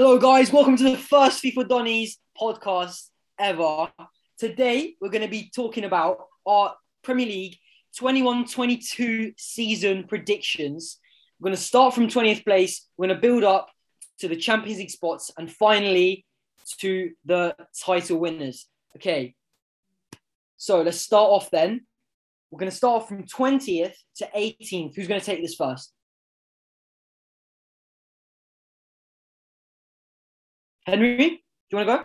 Hello, guys. Welcome to the first FIFA Donnies podcast ever. Today, we're going to be talking about our Premier League 21 22 season predictions. We're going to start from 20th place. We're going to build up to the Champions League spots and finally to the title winners. Okay. So let's start off then. We're going to start off from 20th to 18th. Who's going to take this first? Henry, do you want to go?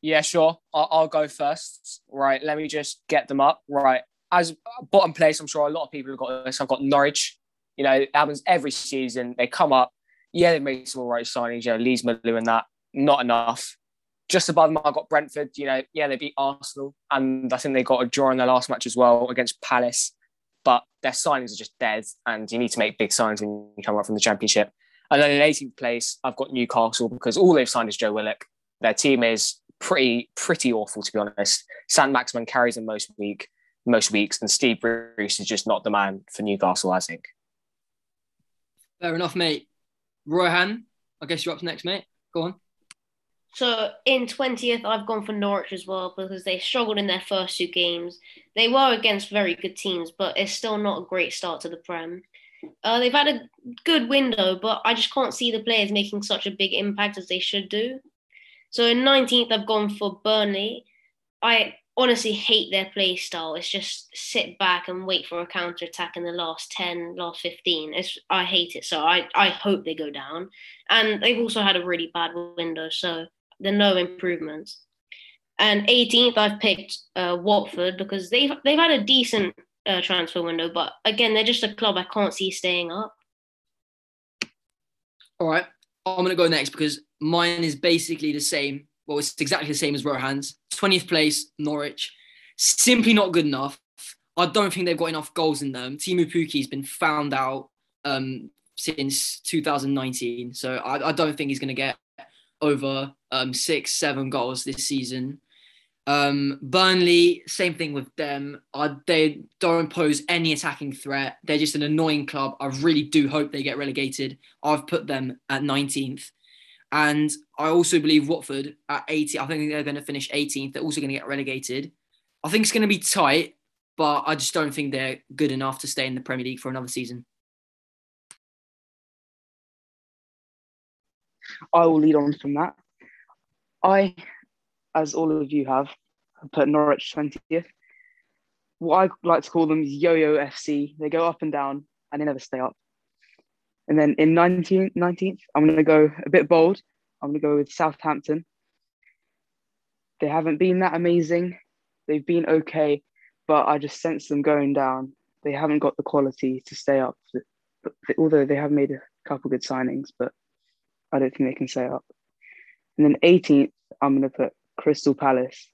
Yeah, sure. I'll, I'll go first. Right, let me just get them up. Right, as bottom place, I'm sure a lot of people have got this. I've got Norwich. You know, it happens every season. They come up. Yeah, they made some all right signings. You know, Lees-Melou and that. Not enough. Just above them, I got Brentford. You know, yeah, they beat Arsenal, and I think they got a draw in their last match as well against Palace. But their signings are just dead, and you need to make big signs when you come up from the Championship. And then in 18th place, I've got Newcastle because all they've signed is Joe Willock. Their team is pretty pretty awful to be honest. Saint-Maximin carries them most week most weeks, and Steve Bruce is just not the man for Newcastle. I think. Fair enough, mate. Rohan, I guess you're up next, mate. Go on. So in 20th, I've gone for Norwich as well because they struggled in their first two games. They were against very good teams, but it's still not a great start to the Prem. Uh, they've had a good window, but I just can't see the players making such a big impact as they should do. So in 19th, I've gone for Burnley. I honestly hate their play style. It's just sit back and wait for a counter attack in the last 10, last 15. It's, I hate it. So I, I hope they go down. And they've also had a really bad window. So there are no improvements. And 18th, I've picked uh, Watford because they've, they've had a decent uh, transfer window. But again, they're just a club I can't see staying up. All right, I'm gonna go next because mine is basically the same. Well, it's exactly the same as Rohan's. 20th place, Norwich. Simply not good enough. I don't think they've got enough goals in them. Teemu Pukki's been found out um, since 2019, so I, I don't think he's going to get over um, six, seven goals this season. Um, Burnley, same thing with them. They don't pose any attacking threat. They're just an annoying club. I really do hope they get relegated. I've put them at 19th. And I also believe Watford at 80. I think they're going to finish 18th. They're also going to get relegated. I think it's going to be tight, but I just don't think they're good enough to stay in the Premier League for another season. I will lead on from that. I as all of you have, put Norwich 20th. What I like to call them is yo-yo FC. They go up and down and they never stay up. And then in 19th, 19th I'm going to go a bit bold. I'm going to go with Southampton. They haven't been that amazing. They've been okay, but I just sense them going down. They haven't got the quality to stay up. Although they have made a couple good signings, but I don't think they can stay up. And then 18th, I'm going to put Crystal Palace.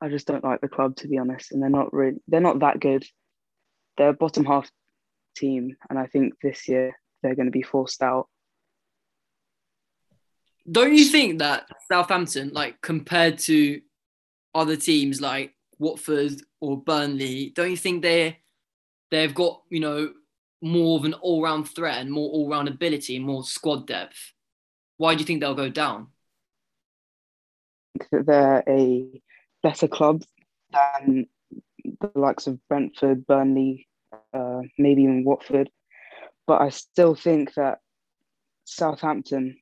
I just don't like the club to be honest, and they're not really they're not that good. They're a bottom half team, and I think this year they're going to be forced out. Don't you think that Southampton, like compared to other teams like Watford or Burnley, don't you think they they've got you know more of an all round threat and more all round ability and more squad depth? Why do you think they'll go down? That they're a better club than the likes of Brentford, Burnley, uh, maybe even Watford. But I still think that Southampton,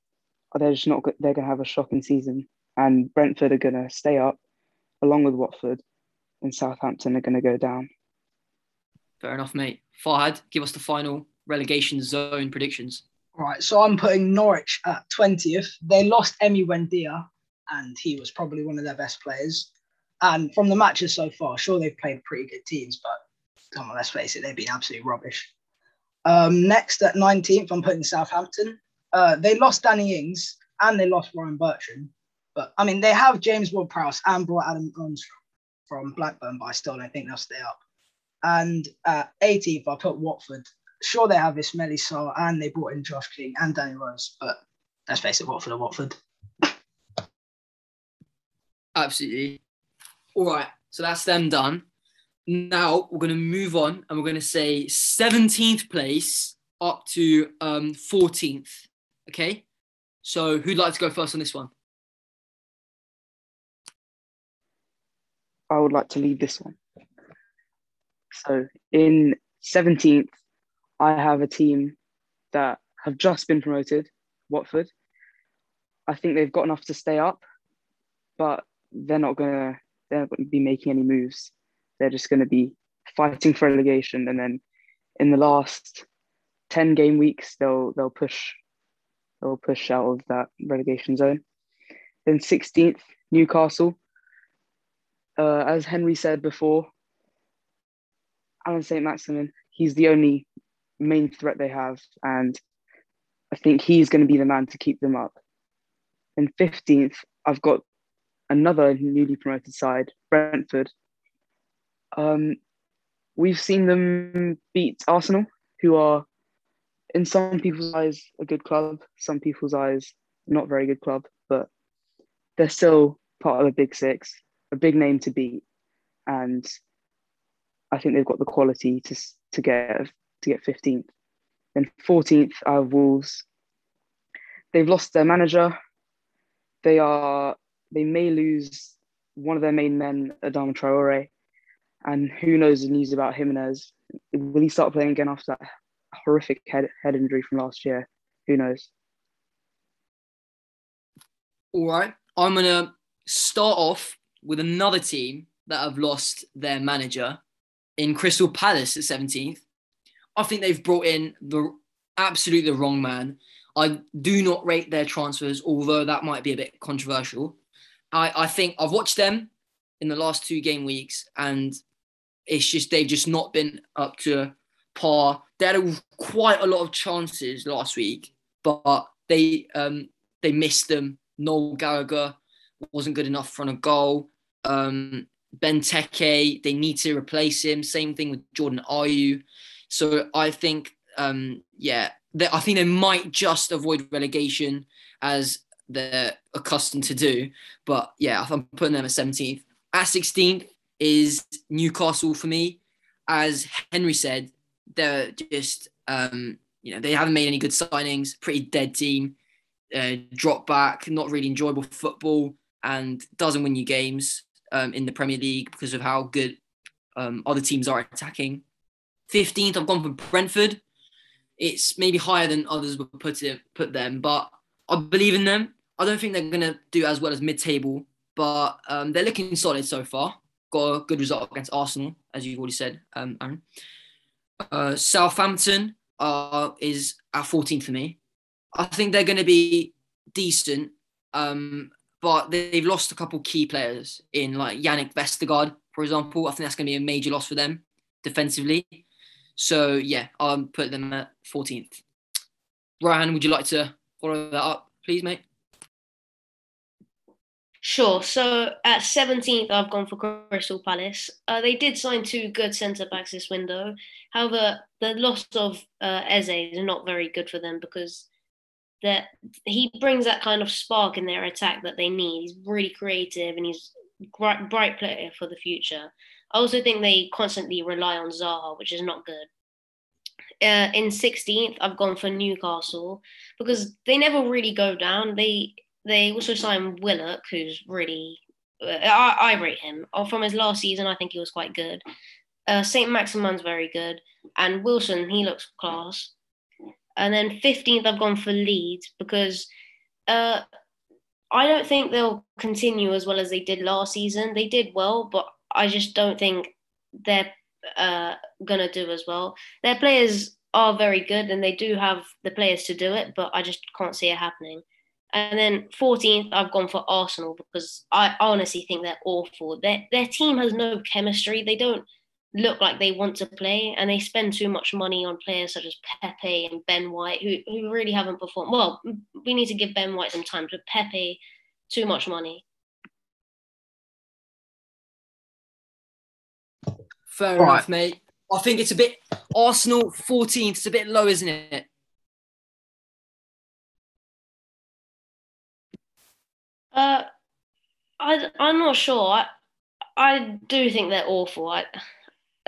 they're just not. They're going to have a shocking season, and Brentford are going to stay up, along with Watford, and Southampton are going to go down. Fair enough, mate. Farhad, give us the final relegation zone predictions. Right, so I'm putting Norwich at 20th. They lost Emi Buendia, and he was probably one of their best players. And from the matches so far, sure they've played pretty good teams, but come on, let's face it, they've been absolutely rubbish. Um, next at 19th, I'm putting Southampton. Uh, they lost Danny Ings and they lost Ryan Bertrand. But I mean, they have James Ward Prowse and brought Adam Armstrong from Blackburn, but I still don't think they'll stay up. And at 18th, I put Watford. Sure, they have Ismaila Sarr and they brought in Josh King and Danny Rose, but let's face it, Watford are Watford. Absolutely. All right. So that's them done. Now we're going to move on and we're going to say 17th place up to um, 14th. Okay. So who'd like to go first on this one? I would like to lead this one. So in 17th, I have a team that have just been promoted, Watford. I think they've got enough to stay up, but they're not gonna they're not gonna be making any moves. They're just gonna be fighting for relegation, and then in the last 10 game weeks, they'll they'll push they'll push out of that relegation zone. Then 16th, Newcastle. Uh, as Henry said before, Allan Saint-Maximin, he's the only main threat they have. And I think he's going to be the man to keep them up. And 15th, I've got another newly promoted side, Brentford. Um, we've seen them beat Arsenal, who are, in some people's eyes, a good club, some people's eyes, not very good club, but they're still part of the Big Six, a big name to beat. And I think they've got the quality to, to get to get 15th. Then 14th are Wolves. They've lost their manager. They are they may lose one of their main men, Adama Traore, and who knows the news about Jimenez? Will he start playing again after that horrific head head injury from last year? Who knows? All right, I'm gonna start off with another team that have lost their manager in Crystal Palace at 17th. I think they've brought in the absolutely the wrong man. I do not rate their transfers, although that might be a bit controversial. I, I think I've watched them in the last two game weeks, and it's just they've just not been up to par. They had a, quite a lot of chances last week, but they um, they missed them. Noel Gallagher wasn't good enough front a goal. Um, Benteke, they need to replace him. Same thing with Jordan Ayew. So I think, um, yeah, they, I think they might just avoid relegation as they're accustomed to do. But yeah, I'm putting them at 17th. At 16th is Newcastle for me. As Henry said, they're just, um, you know, they haven't made any good signings, pretty dead team, uh, drop back, not really enjoyable football, and doesn't win you games um, in the Premier League because of how good um, other teams are attacking. 15th, I've gone for Brentford. It's maybe higher than others would put it, put them, but I believe in them. I don't think they're going to do as well as mid-table, but um, they're looking solid so far. Got a good result against Arsenal, as you've already said, um, Aaron. Uh, Southampton uh, is at 14th for me. I think they're going to be decent, um, but they've lost a couple key players in like Jannik Vestergaard, for example. I think that's going to be a major loss for them defensively. So yeah, I'll put them at 14th. Ryan, would you like to follow that up, please, mate? Sure. So at 17th, I've gone for Crystal Palace. Uh, they did sign two good centre backs this window. However, the loss of uh, Eze is not very good for them because that he brings that kind of spark in their attack that they need. He's really creative and he's bright, bright player for the future. I also think they constantly rely on Zaha, which is not good. Uh, in 16th, I've gone for Newcastle because they never really go down. They they also signed Willock, who's really uh, I, I rate him. Oh, from his last season, I think he was quite good. Uh, Saint Maximin's very good, and Wilson he looks class. And then 15th, I've gone for Leeds because uh, I don't think they'll continue as well as they did last season. They did well, but I just don't think they're uh, to do as well. Their players are very good and they do have the players to do it, but I just can't see it happening. And then 14th, I've gone for Arsenal because I honestly think they're awful. Their, their team has no chemistry. They don't look like they want to play and they spend too much money on players such as Pepe and Ben White who, who really haven't performed well we need to give Ben White some time but Pepe too much money fair right. enough mate I think it's a bit Arsenal 14th it's a bit low isn't it uh I, I'm not sure I, I do think they're awful I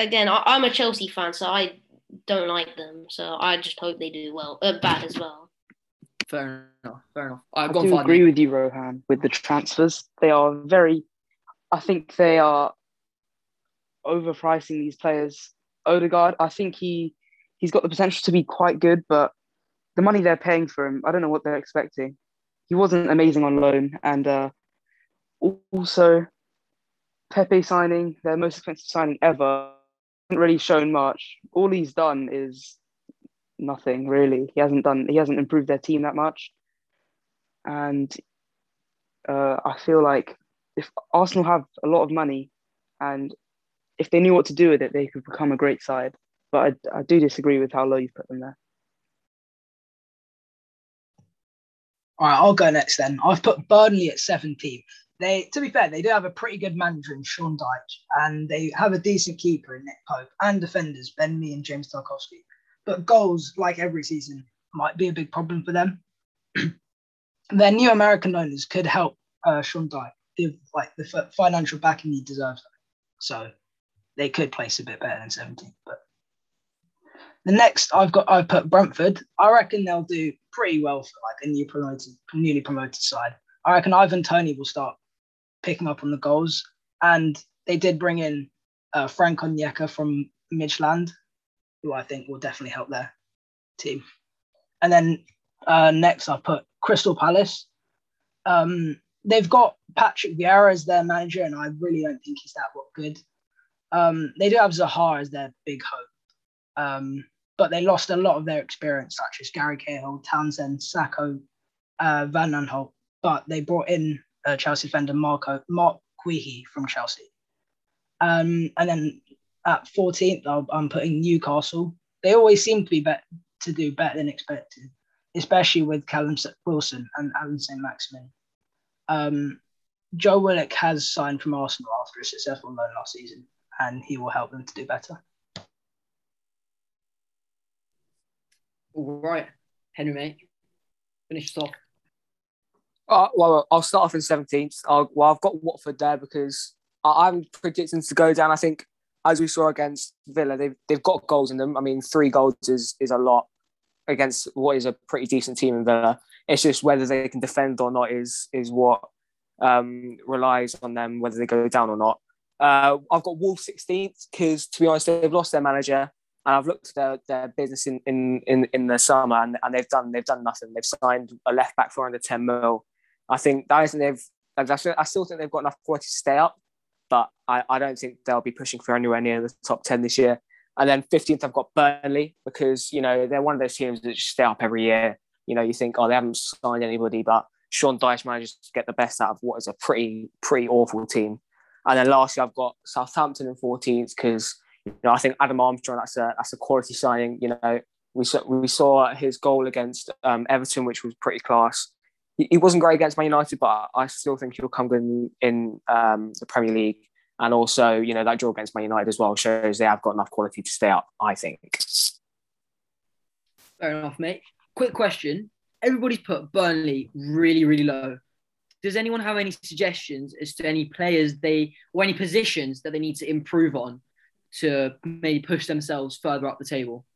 again, I, am a Chelsea fan, so I don't like them. So I just hope they do well, uh, bad as well. Fair enough. Fair enough. I've I do for agree with you, Rohan, with the transfers. They are very, I think they are overpricing these players. Odegaard, I think he he's got the potential to be quite good, but the money they're paying for him, I don't know what they're expecting. He wasn't amazing on loan, and uh, also Pepe signing, their most expensive signing ever, hasn't really shown much. All he's done is nothing really. He hasn't done. He hasn't improved their team that much, and uh, I feel like if Arsenal have a lot of money, and if they knew what to do with it, they could become a great side. But I, I do disagree with how low you've put them there. All right, I'll go next then. I've put Burnley at 17. They, to be fair, they do have a pretty good manager in Sean Dyche, and they have a decent keeper in Nick Pope, and defenders Ben Mee and James Tarkowski. But goals, like every season, might be a big problem for them. Their new American owners could help uh, Sean Dyche give like the f- financial backing he deserves. So they could place a bit better than 17, But the next I've got I've put Brentford. I reckon they'll do pretty well for like a new promoted newly promoted side. I reckon Ivan Toney will start picking up on the goals. And they did bring in uh, Frank Onyeka from Midtjylland, who I think will definitely help their team. And then uh, next I put Crystal Palace. Um, they've got Patrick Vieira as their manager, and I really don't think he's that good. Um, they do have Zaha as their big hope. Um, but they lost a lot of their experience, such as Gary Cahill, Townsend, Sakho, uh, Van Aanholt. But they brought in uh, Chelsea defender Marco Marc Guehi from Chelsea. Um, and then at 14th, i I'm putting Newcastle. They always seem to be bet- to do better than expected, especially with Callum Wilson and Allan Saint-Maximin. Um, Joe Willock has signed from Arsenal after a successful loan last season, and he will help them to do better. All right, Henry, mate, finish us off. Uh, well, I'll start off in 17th. I'll, well, I've got Watford there because I'm predicting to go down. I think, as we saw against Villa, they've, they've got goals in them. I mean, three goals is, is a lot against what is a pretty decent team in Villa. It's just whether they can defend or not is is what um, relies on them, whether they go down or not. Uh, I've got Wolves 16th because, to be honest, they've lost their manager. And I've looked at their, their business in, in, in, in the summer and, and they've done they've done nothing. They've signed a left back for under 10 mil. I think that isn't they've I still, think they've got enough quality to stay up, but I, I don't think they'll be pushing for anywhere near the top 10 this year. And then 15th, I've got Burnley because, you know, they're one of those teams that just stay up every year. You know, you think, oh, they haven't signed anybody, but Sean Dyche manages to get the best out of what is a pretty, pretty awful team. And then lastly, I've got Southampton in 14th because, you know, I think Adam Armstrong, that's a, that's a quality signing. You know, we saw, we saw his goal against um, Everton, which was pretty class. He, he wasn't great against Man United, but I still think he'll come in, in um, the Premier League. And also, you know, that draw against Man United as well shows they have got enough quality to stay up, I think. Fair enough, mate. Quick question. Everybody's put Burnley really, really low. Does anyone have any suggestions as to any players they or any positions that they need to improve on to maybe push themselves further up the table?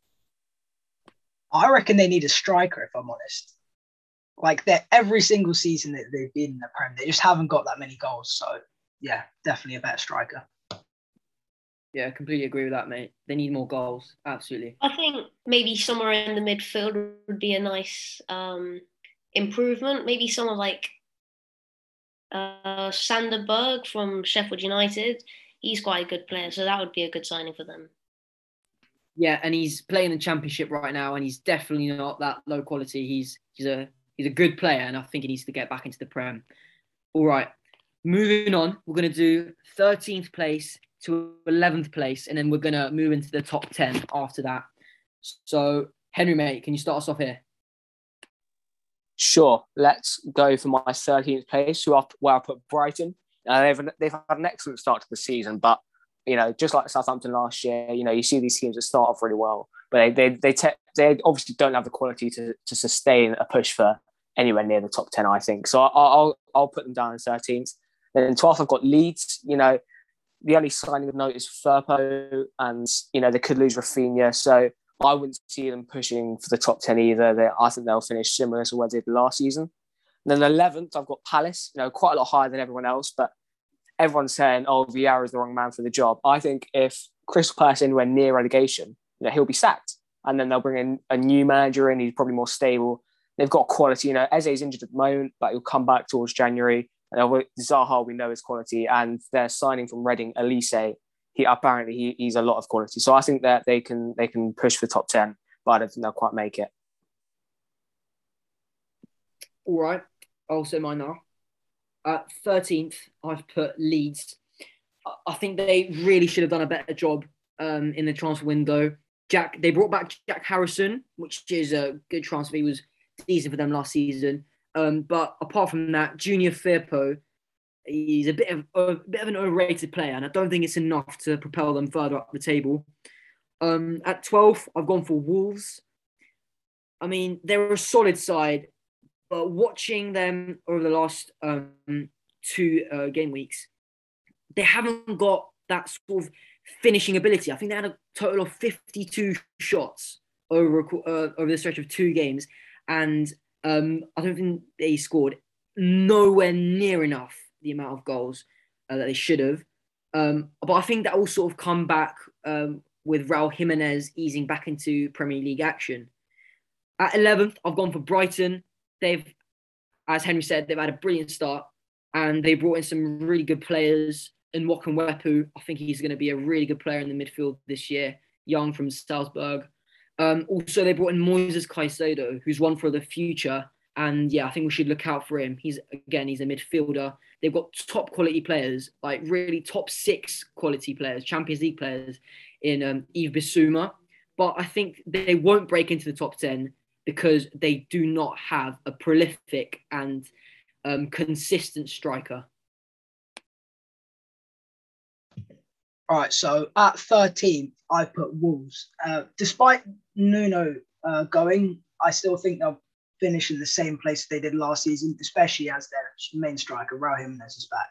I reckon they need a striker, if I'm honest. Like that every single season that they've been in the Prem, they just haven't got that many goals. So yeah, definitely a better striker. Yeah, completely agree with that, mate. They need more goals. Absolutely. I think maybe somewhere in the midfield would be a nice um, improvement. Maybe someone like uh, Sander Berge from Sheffield United. He's quite a good player, so that would be a good signing for them. Yeah, and he's playing the championship right now, and he's definitely not that low quality. He's he's a he's a good player, and I think he needs to get back into the prem. All right, moving on, we're gonna do 13th place to 11th place, and then we're gonna move into the top 10 after that. So, Henry, mate, can you start us off here? Sure, let's go for my 13th place, who I, where I put Brighton. Uh, they've they've had an excellent start to the season, but you know, just like Southampton last year, you know, you see these teams that start off really well, but they they they, te- they obviously don't have the quality to, to sustain a push for anywhere near the top ten. I think so. I'll I'll, put them down in 13th. Then in 12th, I've got Leeds. You know, the only signing of note is Firpo, and you know they could lose Raphinha. So I wouldn't see them pushing for the top 10 either. They, I think they'll finish similar to what they did last season. And then 11th, I've got Palace, you know, quite a lot higher than everyone else, but everyone's saying, oh, Vieira is the wrong man for the job. I think if Crystal Palace anywhere near relegation, you know, he'll be sacked. And then they'll bring in a new manager in, he's probably more stable. They've got quality, you know, Eze's injured at the moment, but he'll come back towards January. And Zaha, we know his quality, and they're signing from Reading, Olise. he apparently he, he's a lot of quality. So I think that they can they can push for top ten, but I don't think they'll quite make it. All right, Say mine now. At thirteenth, I've put Leeds. I think they really should have done a better job um, in the transfer window. Jack, they brought back Jack Harrison, which is a good transfer. He was decent for them last season. Um, but apart from that, Junior Firpo he's a bit of a bit of an overrated player, and I don't think it's enough to propel them further up the table. Um, at 12, I've gone for Wolves. I mean, they're a solid side, watching them over the last um, two uh, game weeks, they haven't got that sort of finishing ability. I think they had a total of 52 shots over uh, over the stretch of two games, and um, I don't think they scored nowhere near enough the amount of goals uh, that they should have. Um, but I think that will sort of come back um, with Raul Jimenez easing back into Premier League action. At 11th, I've gone for Brighton. They've, as Henry said, they've had a brilliant start and they brought in some really good players. And Enock Mwepu, I think he's going to be a really good player in the midfield this year, young from Salzburg. Um, also, they brought in Moises Caicedo, who's one for the future. And yeah, I think we should look out for him. He's again, he's a midfielder. They've got top quality players, like really top six quality players, Champions League players in um, Yves Bissouma. But I think they won't break into the top 10 because they do not have a prolific and um, consistent striker. All right, so at 13, I put Wolves. Uh, despite Nuno uh, going, I still think they'll finish in the same place they did last season, especially as their main striker Raul Jimenez is back.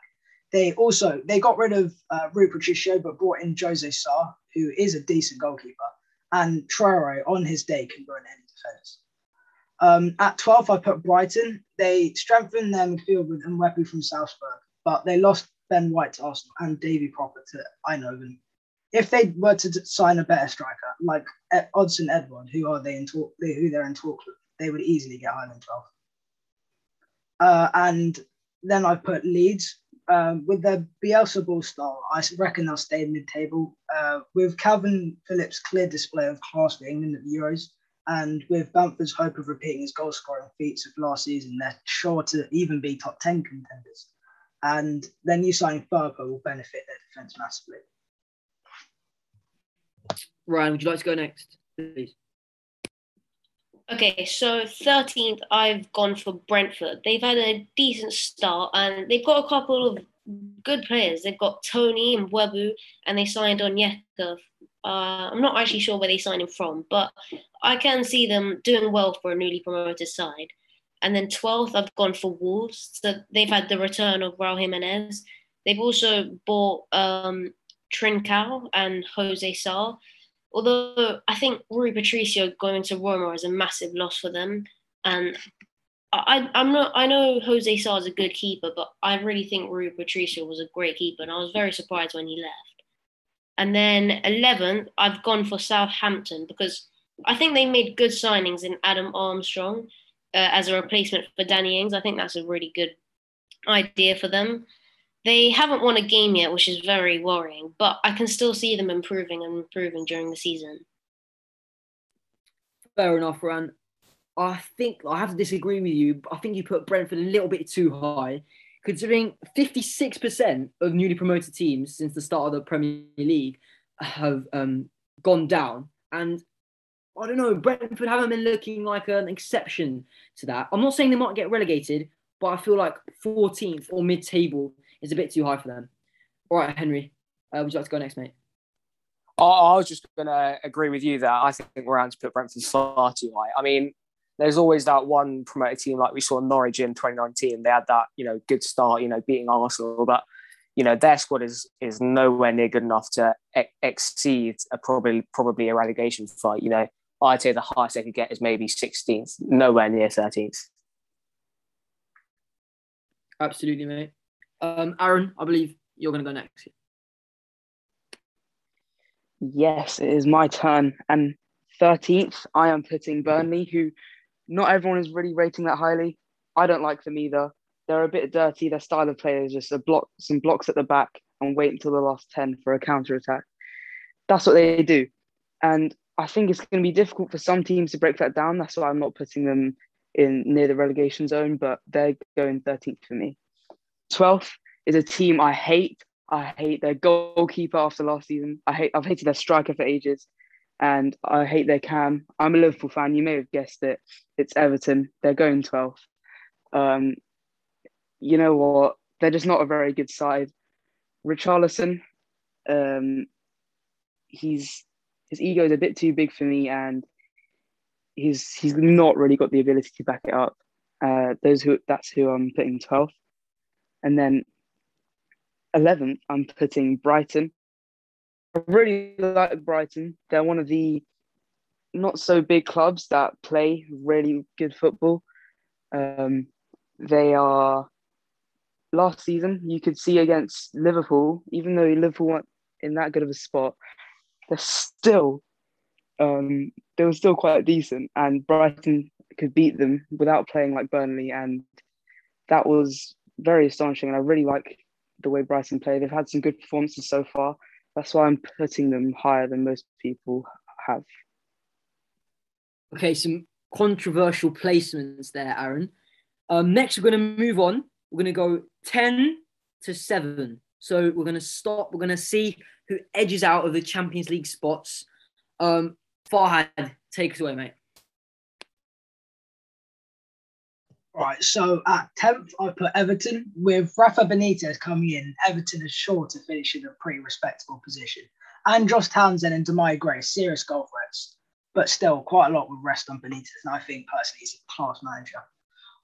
They also they got rid of uh, Rui Patricio but brought in Jose Sa, who is a decent goalkeeper, and Traore on his day can run any defence. Um, at 12, I put Brighton. They strengthened their midfield with Enock Mwepu from Salzburg, but they lost Ben White to Arsenal and Davy Pröpper to Eindhoven. If they were to sign a better striker like Odsonne Edouard, who are they in talk? Who they're in talks with, they would easily get higher than 12. Uh, and then I put Leeds. Um, with their Bielsa ball style, I reckon they'll stay mid-table. Uh, with Kalvin Phillips' clear display of class for England at the Euros, and with Bamford's hope of repeating his goal-scoring feats of last season, they're sure to even be top 10 contenders. And then you signing Firpo will benefit their defence massively. Ryan, would you like to go next, please? Okay, so 13th, I've gone for Brentford. They've had a decent start and they've got a couple of good players. They've got Toney and Webu, and they signed Onyeka. Uh, I'm not actually sure where they signed him from, but I can see them doing well for a newly promoted side. And then 12th, I've gone for Wolves. So they've had the return of Raul Jimenez. They've also bought um, Trincao and Jose Sa although I think Rui Patricio going to Roma is a massive loss for them. And I, I'm not. I know Jose Sa is a good keeper, but I really think Rui Patricio was a great keeper, and I was very surprised when he left. And then 11th, I've gone for Southampton because I think they made good signings in Adam Armstrong uh, as a replacement for Danny Ings. I think that's a really good idea for them. They haven't won a game yet, which is very worrying, but I can still see them improving and improving during the season. Fair enough, Ran. I think I have to disagree with you. I think you put Brentford a little bit too high, considering 56% of newly promoted teams since the start of the Premier League have um, gone down. And I don't know, Brentford haven't been looking like an exception to that. I'm not saying they might get relegated, but I feel like 14th or mid table is a bit too high for them. All right, Henry, uh, would you like to go next, mate? I, was just going to agree with you that I think we're around to put Brentford far too high. I mean, there's always that one promoted team like we saw Norwich in 2019. They had that, you know, good start, you know, beating Arsenal, but you know their squad is is nowhere near good enough to ex- exceed a probably probably a relegation fight. You know, I'd say the highest they could get is maybe 16th, nowhere near 13th. Absolutely, mate. Um, Aaron, I believe you're going to go next. Yes, it is my turn. And 13th, I am putting Burnley, who not everyone is really rating that highly. I don't like them either. They're a bit dirty. Their style of play is just a block, some blocks at the back and wait until the last 10 for a counter attack. That's what they do. And I think it's going to be difficult for some teams to break that down. That's why I'm not putting them in near the relegation zone, but they're going 13th for me. 12th is a team I hate. I hate their goalkeeper after last season. I hate I've hated their striker for ages. And I hate their cam. I'm a Liverpool fan. You may have guessed it. It's Everton. They're going 12th. Um, you know what? They're just not a very good side. Richarlison, um, he's his ego is a bit too big for me, and he's he's not really got the ability to back it up. Uh, those who that's who I'm putting 12th, and then 11th I'm putting Brighton. I really like Brighton. They're one of the not so big clubs that play really good football. Um, they are last season you could see against Liverpool, even though Liverpool weren't in that good of a spot, they're still um, they were still quite decent, and Brighton could beat them without playing like Burnley, and that was very astonishing. And I really like the way Brighton play. They've had some good performances so far. That's why I'm putting them higher than most people have. Okay, some controversial placements there, Aaron. Um, next, we're going to move on. We're going to go 10 to 7. So we're going to stop. We're going to see who edges out of the Champions League spots. Um, Farhad, take us away, mate. Right, so at 10th, I put Everton. With Rafa Benitez coming in, Everton is sure to finish in a pretty respectable position. And Josh Townsend and Demarai Gray, serious goal threats, but still quite a lot with rest on Benitez. And I think personally he's a class manager.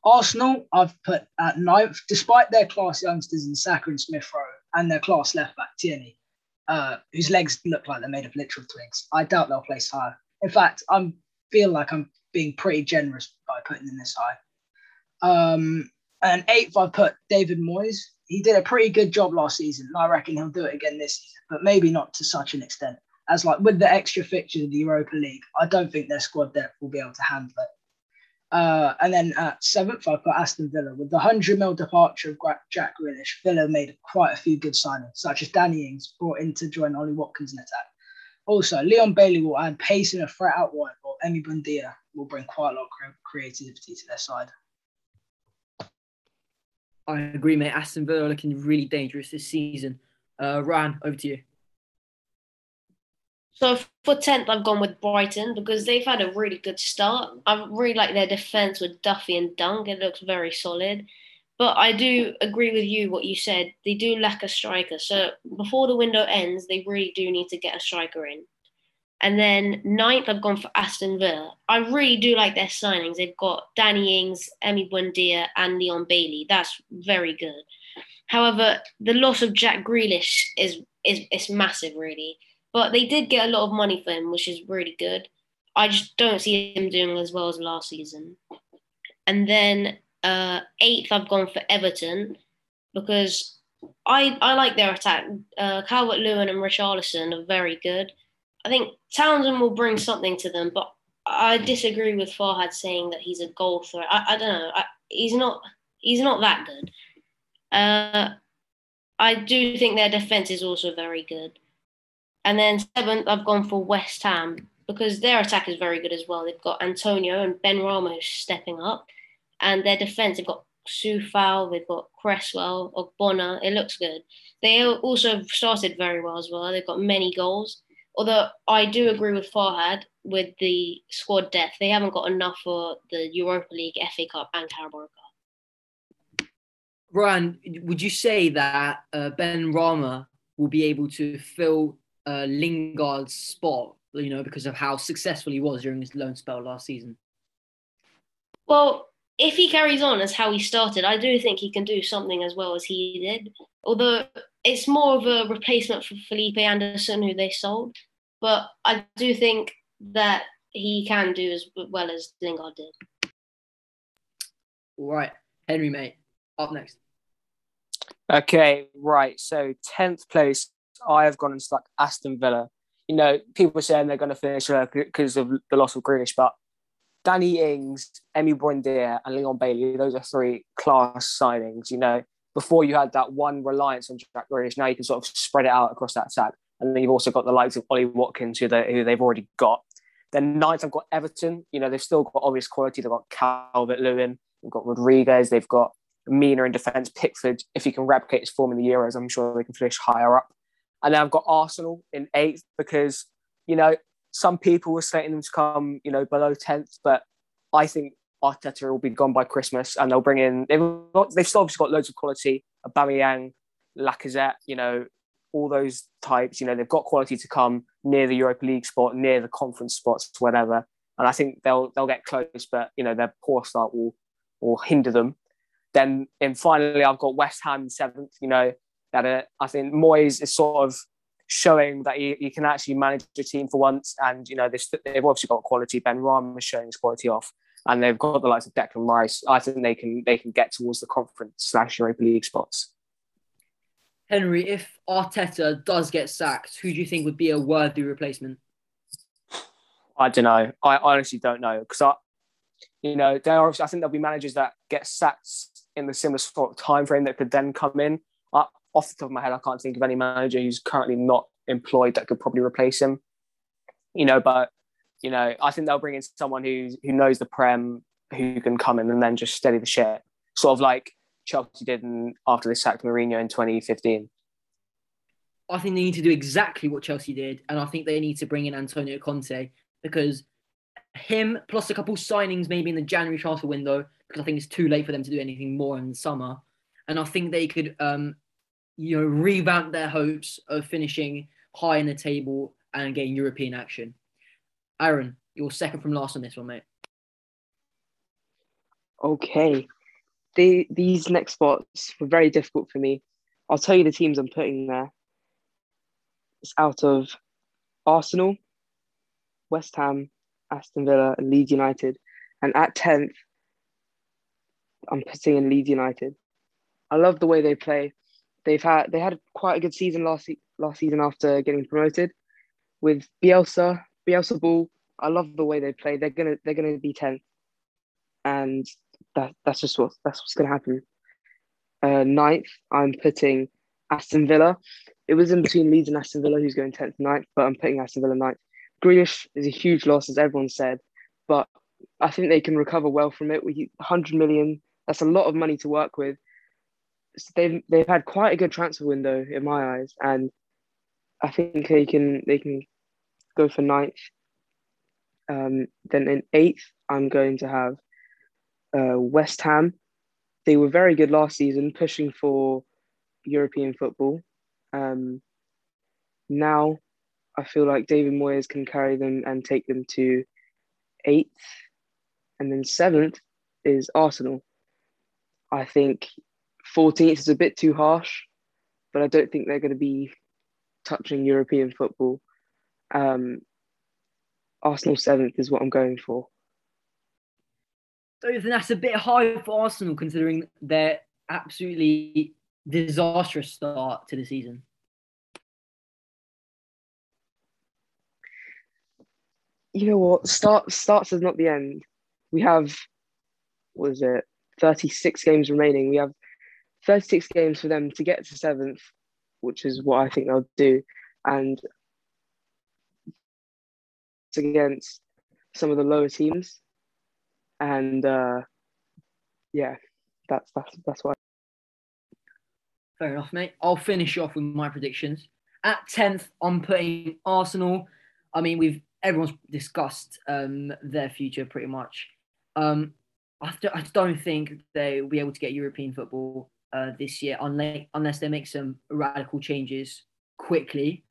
Arsenal, I've put at ninth, despite their class youngsters in Saka and Smith Rowe and their class left back Tierney, uh, whose legs look like they're made of literal twigs. I doubt they'll place higher. In fact, I feel like I'm being pretty generous by putting them this high. Um, and eighth, I put David Moyes. He did a pretty good job last season, and I reckon he'll do it again this season, but maybe not to such an extent. As like with the extra fixtures of the Europa League, I don't think their squad depth will be able to handle it. Uh, and then at seventh, I put Aston Villa. With the 100 mil departure of Jack Grealish, Villa made quite a few good signings, such as Danny Ings brought in to join Ollie Watkins in attack. Also, Leon Bailey will add pace and a threat out wide, while Emi Buendia will bring quite a lot of creativity to their side. I agree, mate. Aston Villa are looking really dangerous this season. Uh, Ryan, over to you. So for 10th, I've gone with Brighton because they've had a really good start. I really like their defence with Duffy and Dunk. It looks very solid. But I do agree with you what you said. They do lack a striker. So before the window ends, they really do need to get a striker in. And then ninth, I've gone for Aston Villa. I really do like their signings. They've got Danny Ings, Emi Buendia, and Leon Bailey. That's very good. However, the loss of Jack Grealish is is is massive, really. But they did get a lot of money for him, which is really good. I just don't see him doing as well as last season. And then uh, eighth, I've gone for Everton because I I like their attack. Uh, Calvert Lewin and Richarlison are very good. I think Townsend will bring something to them, but I disagree with Farhad saying that he's a goal threat. I, I don't know. I, he's not. He's not that good. Uh, I do think their defense is also very good. And then seventh, I've gone for West Ham because their attack is very good as well. They've got Antonio and Benrahma stepping up, and their defense they've got Coufal, they've got Cresswell, Ogbonna. It looks good. They also started very well as well. They've got many goals. Although I do agree with Farhad with the squad depth, they haven't got enough for the Europa League, FA Cup, and Carabao Cup. Ryan, would you say that uh, Benrahma will be able to fill uh, Lingard's spot, you know, because of how successful he was during his loan spell last season? Well, if he carries on as how he started, I do think he can do something as well as he did. Although it's more of a replacement for Felipe Anderson, who they sold. But I do think that he can do as well as Lingard did. All right, Henry, mate, up next. Okay, right. So tenth place, I have gone and stuck Aston Villa. You know, people are saying they're going to finish because of the loss of Grealish, but Danny Ings, Emi Buendia, and Leon Bailey, those are three class signings. You know, before you had that one reliance on Jack Grealish, now you can sort of spread it out across that attack. And then you've also got the likes of Ollie Watkins, who, they, who they've already got. Then ninth, I've got Everton. You know, they've still got obvious quality. They've got Calvert Lewin, they've got Rodriguez, they've got Mina in defence, Pickford. If he can replicate his form in the Euros, I'm sure they can finish higher up. And then I've got Arsenal in eighth because, you know, some people were slating them to come, you know, below 10th, but I think Arteta will be gone by Christmas and they'll bring in, they've, they've still obviously got loads of quality, Aubameyang, Lacazette, you know, all those types, you know, they've got quality to come near the Europa League spot, near the conference spots, whatever. And I think they'll they'll get close, but you know, their poor start will will hinder them. Then and finally I've got West Ham seventh, you know, that uh, I think Moyes is sort of showing that he, he can actually manage a team for once. And, you know, they've, they've obviously got quality. Benrahma is showing his quality off. And they've got the likes of Declan Rice. I think they can they can get towards the conference slash Europa League spots. Henry, if Arteta does get sacked, who do you think would be a worthy replacement? I don't know. I honestly don't know because I, you know, there are, I think there'll be managers that get sacked in the similar sort of time frame that could then come in. I, off the top of my head, I can't think of any manager who's currently not employed that could probably replace him. You know, but you know, I think they'll bring in someone who who knows the prem, who can come in and then just steady the ship, sort of like Chelsea did in, after they sacked Mourinho in 2015. I think they need to do exactly what Chelsea did, and I think they need to bring in Antonio Conte because him plus a couple signings maybe in the January transfer window because I think it's too late for them to do anything more in the summer, and I think they could um, you know, revamp their hopes of finishing high in the table and getting European action. Aaron, you're second from last on this one, mate. Okay. The, these next spots were very difficult for me. I'll tell you the teams I'm putting there. It's out of Arsenal, West Ham, Aston Villa, and Leeds United. And at 10th, I'm putting in Leeds United. I love the way they play they've had they had quite a good season last last season after getting promoted with Bielsa Bielsa ball. I love the way they play. They're gonna they're gonna be tenth, and that that's just what that's what's gonna happen. Uh, ninth, I'm putting Aston Villa. It was in between Leeds and Aston Villa, who's going tenth, ninth, but I'm putting Aston Villa ninth. Grealish is a huge loss, as everyone said, but I think they can recover well from it. We 100 million. That's a lot of money to work with So they've they've had quite a good transfer window in my eyes, and I think they can they can go for ninth. Um, then in eighth, I'm going to have uh, West Ham. They were very good last season, pushing for European football. Um, now, I feel like David Moyes can carry them and take them to eighth, and then seventh is Arsenal. I think 14th is a bit too harsh, but I don't think they're going to be touching European football. Um, Arsenal seventh is what I'm going for. Don't think that's a bit high for Arsenal considering their absolutely disastrous start to the season? You know what? Start starts is not the end. We have what is it? 36 games remaining. We have 36 games for them to get to seventh, which is what I think they'll do. And against some of the lower teams. And uh, yeah, that's that's that's why. Fair enough, mate. I'll finish off with my predictions. At 10th, I'm putting Arsenal. I mean, we've everyone's discussed um, their future pretty much. Um, I, don't think they will be able to get European football uh, this year unless, unless they make some radical changes quickly.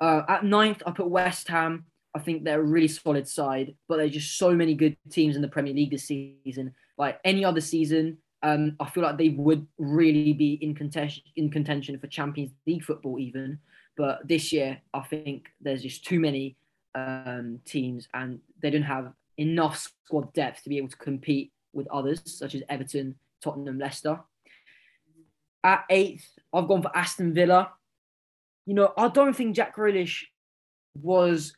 Uh, at ninth, I put West Ham. I think they're a really solid side, but there's just so many good teams in the Premier League this season. Like any other season, um, I feel like they would really be in contention in contention for Champions League football even. But this year, I think there's just too many um, teams, and they don't have enough squad depth to be able to compete with others such as Everton, Tottenham, Leicester. At eighth, I've gone for Aston Villa. You know, I don't think Jack Grealish was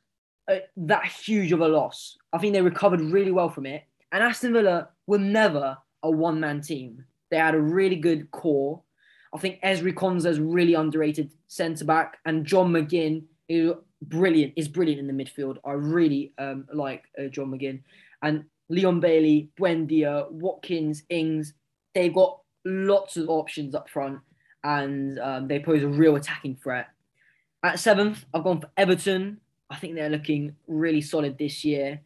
that huge of a loss. I think they recovered really well from it. And Aston Villa were never a one man team. They had a really good core. I think Ezri Konsa is really underrated centre back, and John McGinn is brilliant. Is brilliant in the midfield. I really um, like uh, John McGinn and Leon Bailey, Buendia, Watkins, Ings. They've got lots of options up front, and um, they pose a real attacking threat. At seventh, I've gone for Everton. I think they're looking really solid this year.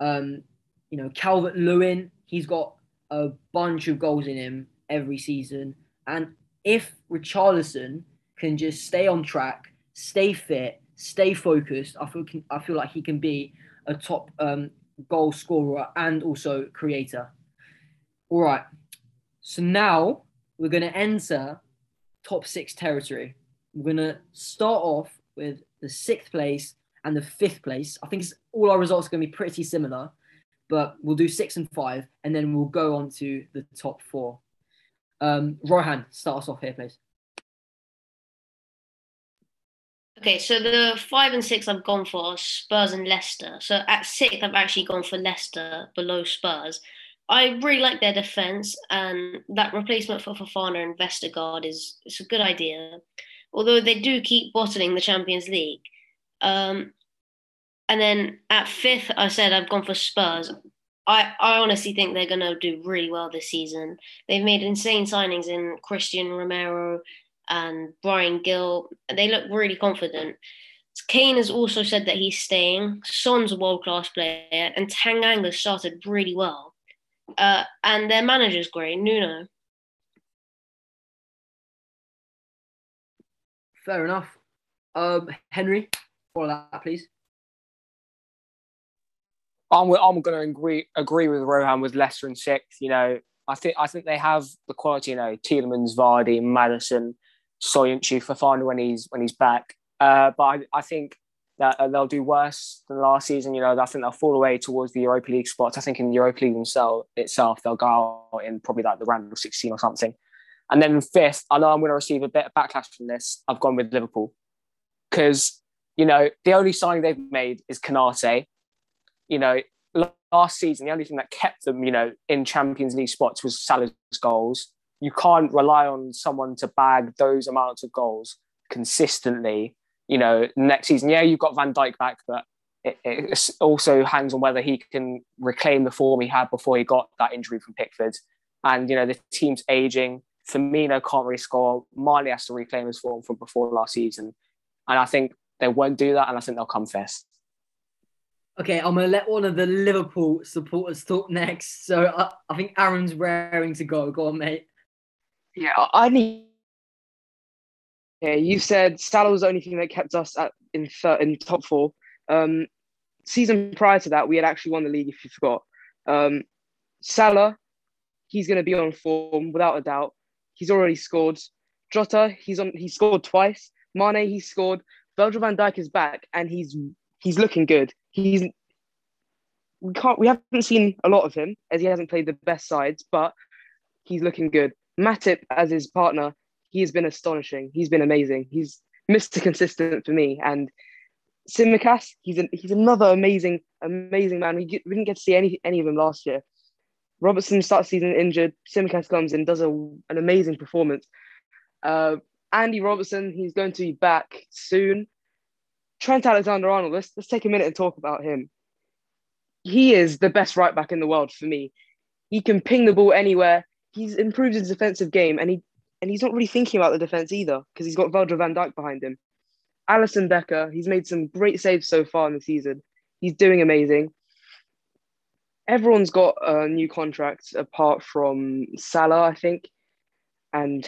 Um, you know, Calvert Lewin, he's got a bunch of goals in him every season. And if Richarlison can just stay on track, stay fit, stay focused, I feel I feel like he can be a top um, goal scorer and also creator. All right. So now we're going to enter top six territory. We're going to start off with the sixth place and the fifth place. I think all our results are going to be pretty similar, but we'll do six and five, and then we'll go on to the top four. Um, Rohan, start us off here, please. Okay, so the five and six I've gone for Spurs and Leicester. So at six, I've actually gone for Leicester below Spurs. I really like their defense, and that replacement for Fofana and Vestergaard is it's a good idea. Although they do keep bottling the Champions League. Um, and then at fifth, I said I've gone for Spurs. I, I honestly think they're going to do really well this season. They've made insane signings in Cristian Romero and Bryan Gil. They look really confident. Kane has also said that he's staying. Son's a world class player, and Tanganga started really well. Uh, and their manager's great, Nuno. Fair enough. Um, Henry, follow that, please. I'm, I'm going to agree agree with Rohan with Leicester in sixth. You know, I think I think they have the quality. You know, Tielemans, Vardy, Maddison, Soyuncu, Fofana when he's when he's back. Uh, but I, I think that uh, they'll do worse than last season. You know, I think they'll fall away towards the Europa League spots. I think in the Europa League themselves itself, they'll go out in probably like the round of 16 or something. And then fifth, I know I'm going to receive a bit of backlash from this. I've gone with Liverpool because you know the only signing they've made is Konate, you know, last season, the only thing that kept them, you know, in Champions League spots was Salah's goals. You can't rely on someone to bag those amounts of goals consistently. You know, next season, yeah, you've got Van Dijk back, but it, it also hangs on whether he can reclaim the form he had before he got that injury from Pickford. And, you know, the team's aging. Firmino can't really score. Marley has to reclaim his form from before last season. And I think they won't do that. And I think they'll come first. Okay, I'm gonna let one of the Liverpool supporters talk next. So I, I think Aaron's raring to go. Go on, mate. Yeah, I need. Yeah, you said Salah was the only thing that kept us at in third, in top four. Um, season prior to that, we had actually won the league. If you forgot, um, Salah, he's going to be on form without a doubt. He's already scored. Jota, he's on. He scored twice. Mane, he scored. Virgil Van Dijk is back, and he's he's looking good he's we can't we haven't seen a lot of him as he hasn't played the best sides, but he's looking good. Matip as his partner, he has been astonishing. He's been amazing. He's Mr. Consistent for me. And Tsimikas, he's an, he's another amazing, amazing man. We, get, we didn't get to see any any of him last year. Robertson starts the season injured. Tsimikas comes in, does a, an amazing performance. Uh, Andy Robertson, he's going to be back soon. Trent Alexander Arnold, let's, let's take a minute and talk about him. He is the best right back in the world for me. He can ping the ball anywhere. He's improved his defensive game and he and he's not really thinking about the defense either because he's got Virgil van Dijk behind him. Alisson Becker, he's made some great saves so far in the season. He's doing amazing. Everyone's got a new contract apart from Salah, I think, and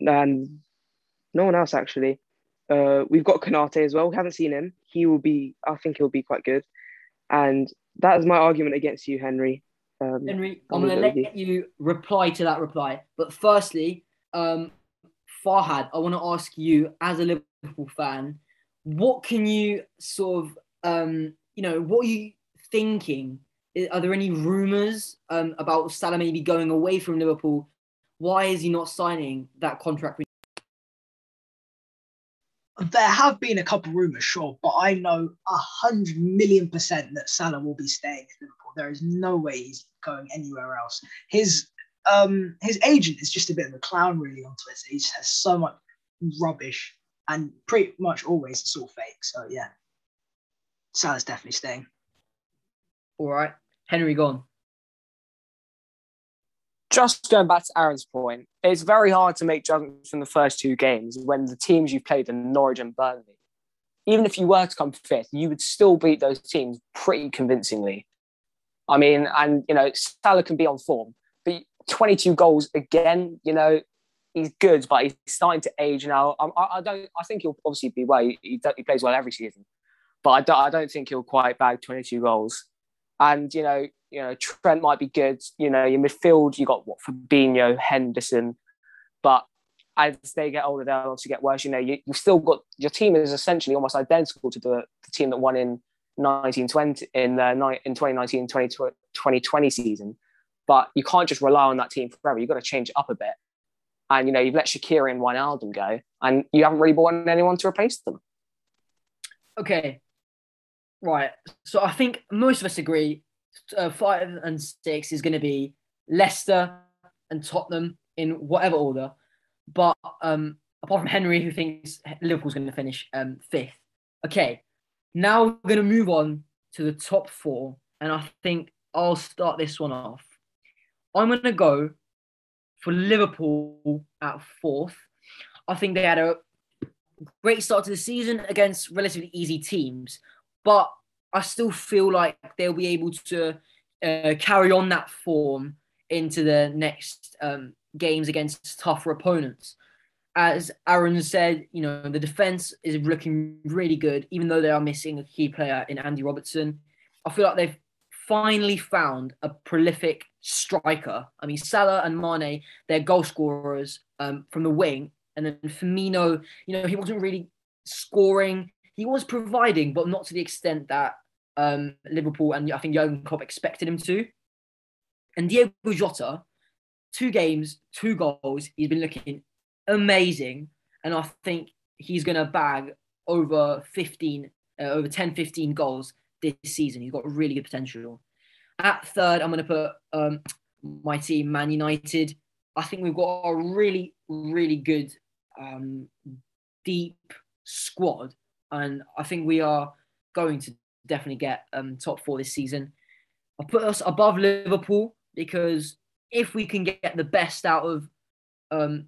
and no one else actually. Uh, we've got Konate as well. We haven't seen him. He will be. I think he'll be quite good. And that is my argument against you, Henry. Um, Henry, I'm going to let you. you reply to that reply. But firstly, um, Farhad, I want to ask you, as a Liverpool fan, what can you sort of um, you know, what are you thinking? Are there any rumours um, about Salah maybe going away from Liverpool? Why is he not signing that contract? There have been a couple rumours, sure, but I know a hundred million percent that Salah will be staying at Liverpool. There is no way he's going anywhere else. His um his agent is just a bit of a clown, really, on Twitter. He just has so much rubbish and pretty much always it's all fake. So yeah, Salah's definitely staying. All right, Henry gone. Just going back to Aaron's point, it's very hard to make judgments from the first two games when the teams you've played are Norwich and Burnley. Even if you were to come fifth, you would still beat those teams pretty convincingly. I mean, and you know, Salah can be on form, but 22 goals again, you know, he's good, but he's starting to age now. I, I don't. I think he'll obviously be well. He, he, he, plays well every season, but I don't, I don't think he'll quite bag 22 goals. And you know, you know, Trent might be good. You know, your midfield, you got what Fabinho, Henderson, but as they get older, they'll obviously get worse. You know, you, have still got your team is essentially almost identical to the, the team that won in 1920 in the in 2019 2020 season. But you can't just rely on that team forever. You've got to change it up a bit. And you know, you've let Shaqiri and Wijnaldum go, and you haven't really brought anyone to replace them. Okay, right. So I think most of us agree uh, five and six is going to be Leicester and Tottenham in whatever order. But um, apart from Henry, who thinks Liverpool's going to finish um, fifth. Okay, now we're going to move on to the top four, and I think I'll start this one off. I'm going to go for Liverpool at fourth. I think they had a great start to the season against relatively easy teams, but I still feel like they'll be able to uh, carry on that form into the next um, games against tougher opponents. As Aaron said, you know, the defense is looking really good, even though they are missing a key player in Andy Robertson. I feel like they've finally found a prolific striker. I mean, Salah and Mane, they're goal scorers um, from the wing. And then Firmino, you know, he wasn't really scoring. He was providing, but not to the extent that um, Liverpool and I think Jurgen Klopp expected him to. And Diego Jota, two games, two goals. He's been looking amazing. And I think he's going to bag over 15, uh, over 10, 15 goals this season. He's got really good potential. At third, I'm going to put um, my team, Man United. I think we've got a really, really good, um, deep squad. And I think we are going to definitely get um, top four this season. I put us above Liverpool because if we can get the best out of um,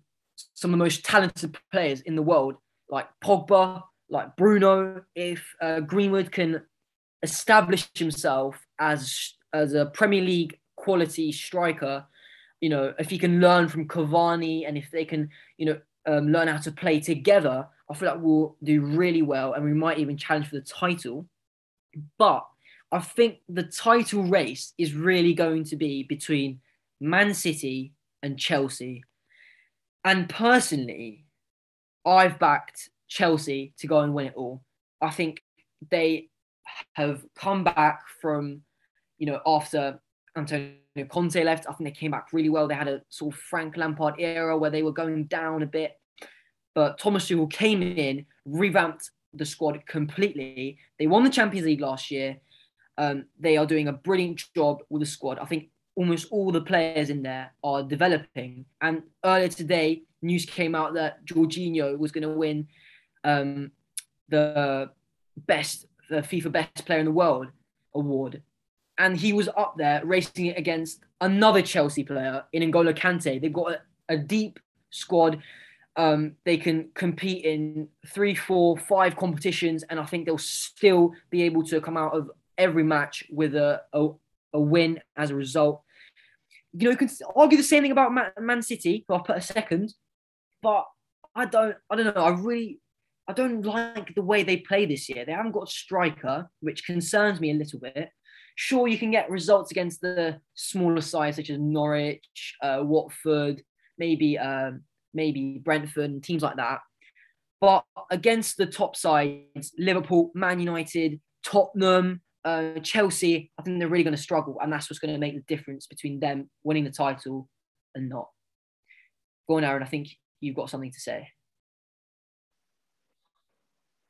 some of the most talented players in the world, like Pogba, like Bruno, if uh, Greenwood can establish himself as as a Premier League quality striker, you know, if he can learn from Cavani and if they can, you know, um, learn how to play together, I feel like we'll do really well and we might even challenge for the title. But I think the title race is really going to be between Man City and Chelsea. And personally, I've backed Chelsea to go and win it all. I think they have come back from, you know, after Antonio Conte left. I think they came back really well. They had a sort of Frank Lampard era where they were going down a bit. But Thomas Tuchel came in, revamped the squad completely. They won the Champions League last year. Um, they are doing a brilliant job with the squad. I think almost all the players in there are developing. And earlier today, news came out that Jorginho was going to win um, the best the FIFA Best Player in the World award, and he was up there racing it against another Chelsea player in N'Golo Kante. They've got a, a deep squad. Um, they can compete in three, four, five competitions, and I think they'll still be able to come out of every match with a, a, a win as a result. You know, you can argue the same thing about Man, City, who I put a second, but I don't, I don't know. I really, I don't like the way they play this year. They haven't got a striker, which concerns me a little bit. Sure, you can get results against the smaller sides such as Norwich, uh, Watford, maybe um, maybe Brentford, and teams like that. But against the top sides, Liverpool, Man United, Tottenham, uh, Chelsea, I think they're really going to struggle, and that's what's going to make the difference between them winning the title and not. Go on, Aaron. I think you've got something to say.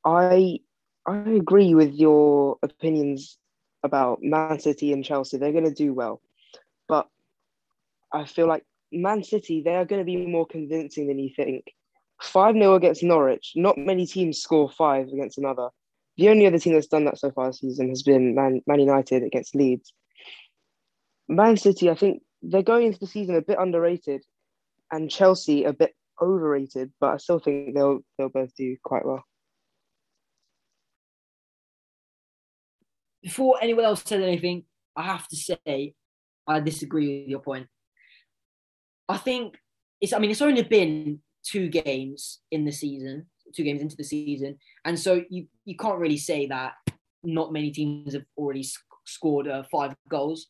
I I agree with your opinions about Man City and Chelsea. They're going to do well, but I feel like Man City they are going to be more convincing than you think. Five 0 against Norwich. Not many teams score five against another. The only other team that's done that so far this season has been Man, Man United against Leeds. Man City, I think they're going into the season a bit underrated, and Chelsea a bit overrated, but I still think they'll they'll both do quite well. Before anyone else says anything, I have to say I disagree with your point. I think it's. I mean, it's only been two games in the season, two games into the season, and so you you can't really say that not many teams have already sc- scored uh, five goals.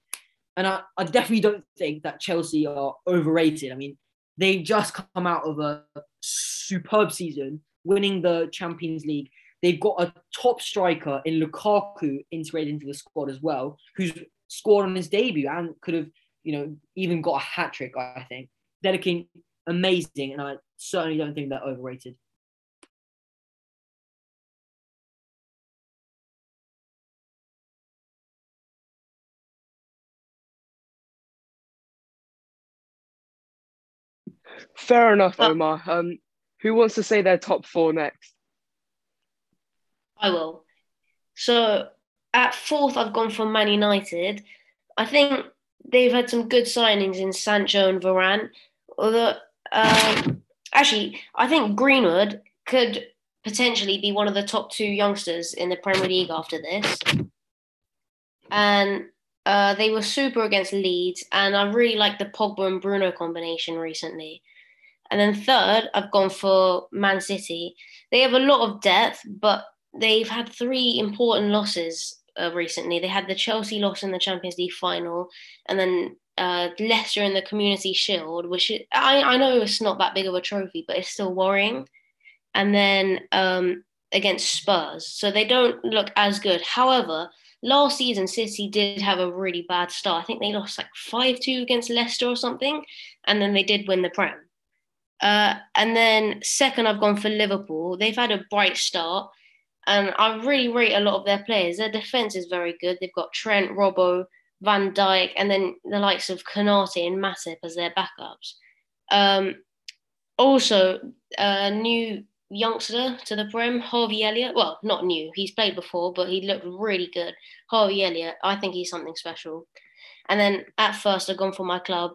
And I, I definitely don't think that Chelsea are overrated. I mean, they just come out of a superb season, winning the Champions League. They've got a top striker in Lukaku integrated into the squad as well, who's scored on his debut and could have, you know, even got a hat trick. I think they're looking amazing, and I certainly don't think they're overrated. Fair enough, Omar. Um, who wants to say their top four next? I will. So at fourth, I've gone for Man United. I think they've had some good signings in Sancho and Varane. Although, um, actually, I think Greenwood could potentially be one of the top two youngsters in the Premier League after this. And uh, they were super against Leeds, and I really like the Pogba and Bruno combination recently. And then third, I've gone for Man City. They have a lot of depth, but they've had three important losses uh, recently. They had the Chelsea loss in the Champions League final, and then uh, Leicester in the Community Shield, which I, I know it's not that big of a trophy, but it's still worrying. And then um, against Spurs. So they don't look as good. However, last season, City did have a really bad start. I think they lost like 5 2 against Leicester or something, and then they did win the Prem. Uh, and then second, I've gone for Liverpool. They've had a bright start, and I really rate a lot of their players. Their defense is very good. They've got Trent, Robbo, Van Dijk, and then the likes of Konate and Matip as their backups. Um, also, a new youngster to the Prem, Harvey Elliott. Well, not new. He's played before, but he looked really good. Harvey Elliott. I think he's something special. And then at first, I've gone for my club,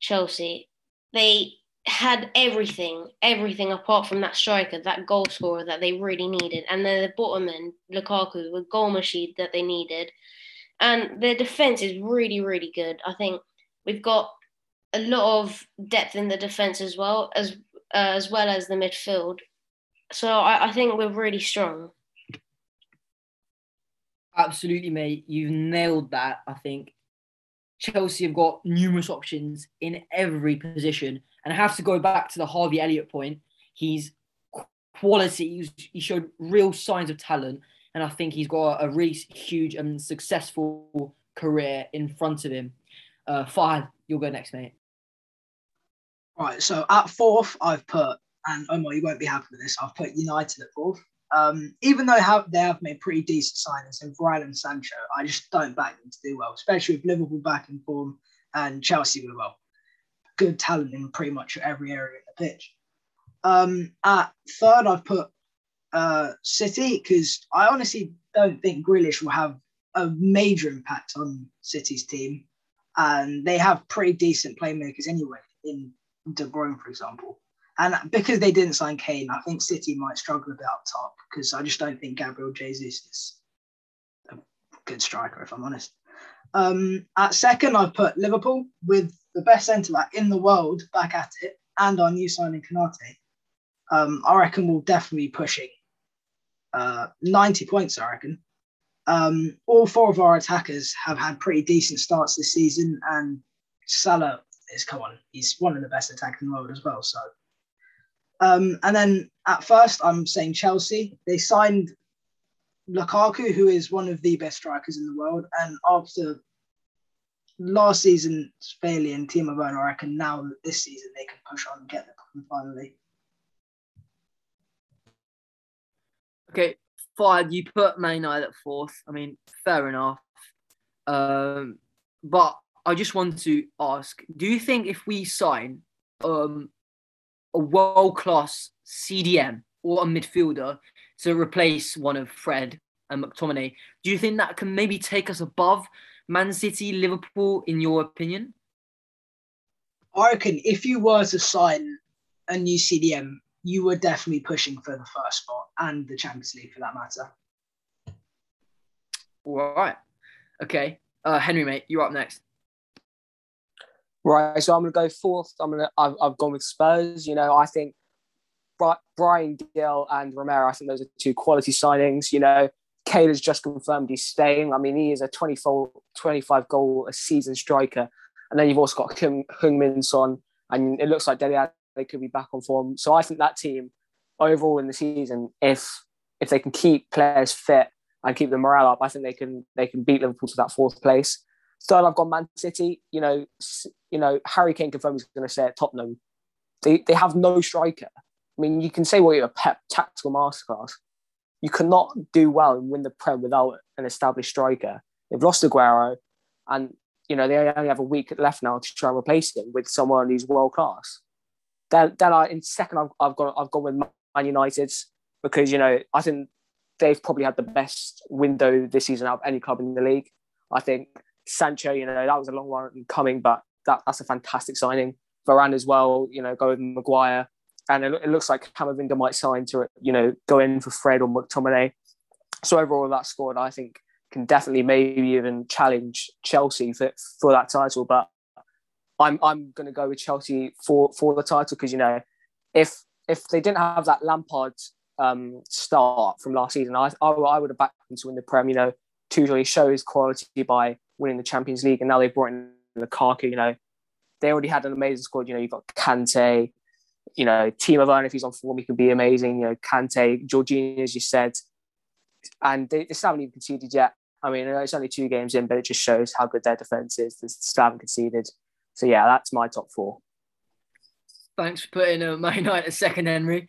Chelsea. They had everything, everything apart from that striker, that goal scorer that they really needed. And then the bottom end, Lukaku, the goal machine that they needed. And their defense is really, really good. I think we've got a lot of depth in the defense as well as uh, as well as the midfield. So I, I think we're really strong. Absolutely, mate. You've nailed that. I think Chelsea have got numerous options in every position. And I have to go back to the Harvey Elliott point. He's quality. He showed real signs of talent. And I think he's got a really huge and successful career in front of him. Uh, Fahad, you'll go next, mate. Right. So at fourth, I've put, and Omar, you won't be happy with this, I've put United at fourth. Um, even though have, they have made pretty decent signings in Varane and Sancho, I just don't back them to do well, especially with Liverpool back in form and Chelsea with well. Good talent in pretty much every area of the pitch. Um, at third, I've put uh, City because I honestly don't think Grealish will have a major impact on City's team, and they have pretty decent playmakers anyway in De Bruyne, for example. And because they didn't sign Kane, I think City might struggle a bit up top because I just don't think Gabriel Jesus is a good striker, if I'm honest. Um, at second, I've put Liverpool with the best centre back in the world back at it and our new signing Konate. Um, I reckon we'll definitely be pushing uh, 90 points, I reckon. Um, all four of our attackers have had pretty decent starts this season, and Salah is come on, he's one of the best attackers in the world as well. So um, and then at first, I'm saying Chelsea. They signed Lukaku, who is one of the best strikers in the world, and after last season's failure in Timo Werner, I reckon now this season they can push on and get the cup finally. Okay, fine. You put Man United at fourth. I mean, fair enough. Um, but I just want to ask: Do you think if we sign um, a world-class CDM or a midfielder to replace one of Fred and McTominay, do you think that can maybe take us above Man City, Liverpool, in your opinion? I reckon if you were to sign a new CDM, you were definitely pushing for the first spot and the Champions League for that matter. All right. Okay. Uh, Henry, mate, you're up next. Right, so I'm going to go fourth. I'm going to. I've, I've gone with Spurs. You know, I think Bryan Gil and Romero. I think those are two quality signings. You know, Cahill has just confirmed he's staying. I mean, he is a 24, 25 goal a season striker. And then you've also got Heung-min Son, and it looks like they could be back on form. So I think that team overall in the season, if if they can keep players fit and keep the morale up, I think they can they can beat Liverpool to that fourth place. Third, I've got Man City. You know, you know, Harry Kane confirmed he's going to stay at Tottenham. They they have no striker. I mean, you can say well you're a Pep tactical masterclass. You cannot do well and win the Prem without an established striker. They've lost Aguero, and you know they only have a week left now to try and replace him with someone who's world class. Then, then I in second I've, I've gone I've gone with Man United because you know I think they've probably had the best window this season out of any club in the league. I think Sancho, you know, that was a long one coming, but that, that's a fantastic signing. Varane as well, you know, go with Maguire. And it, it looks like Camavinga might sign to, you know, go in for Fred or McTominay. So overall, that squad, I think, can definitely maybe even challenge Chelsea for, for that title. But I'm I'm going to go with Chelsea for for the title because you know if if they didn't have that Lampard um, start from last season, I, I, I would have backed them to win the Prem. You know, Tuchel show his quality by winning the Champions League, and now they've brought in Lukaku. You know, they already had an amazing squad. You know, you've got Kante, you know, Timo Werner if he's on form, he can be amazing. You know, Kante, Jorginho, as you said, and they, they still haven't even conceded yet. I mean, it's only two games in, but it just shows how good their defense is. They still haven't conceded. So yeah, that's my top four. Thanks for putting uh, Man United second, Henry.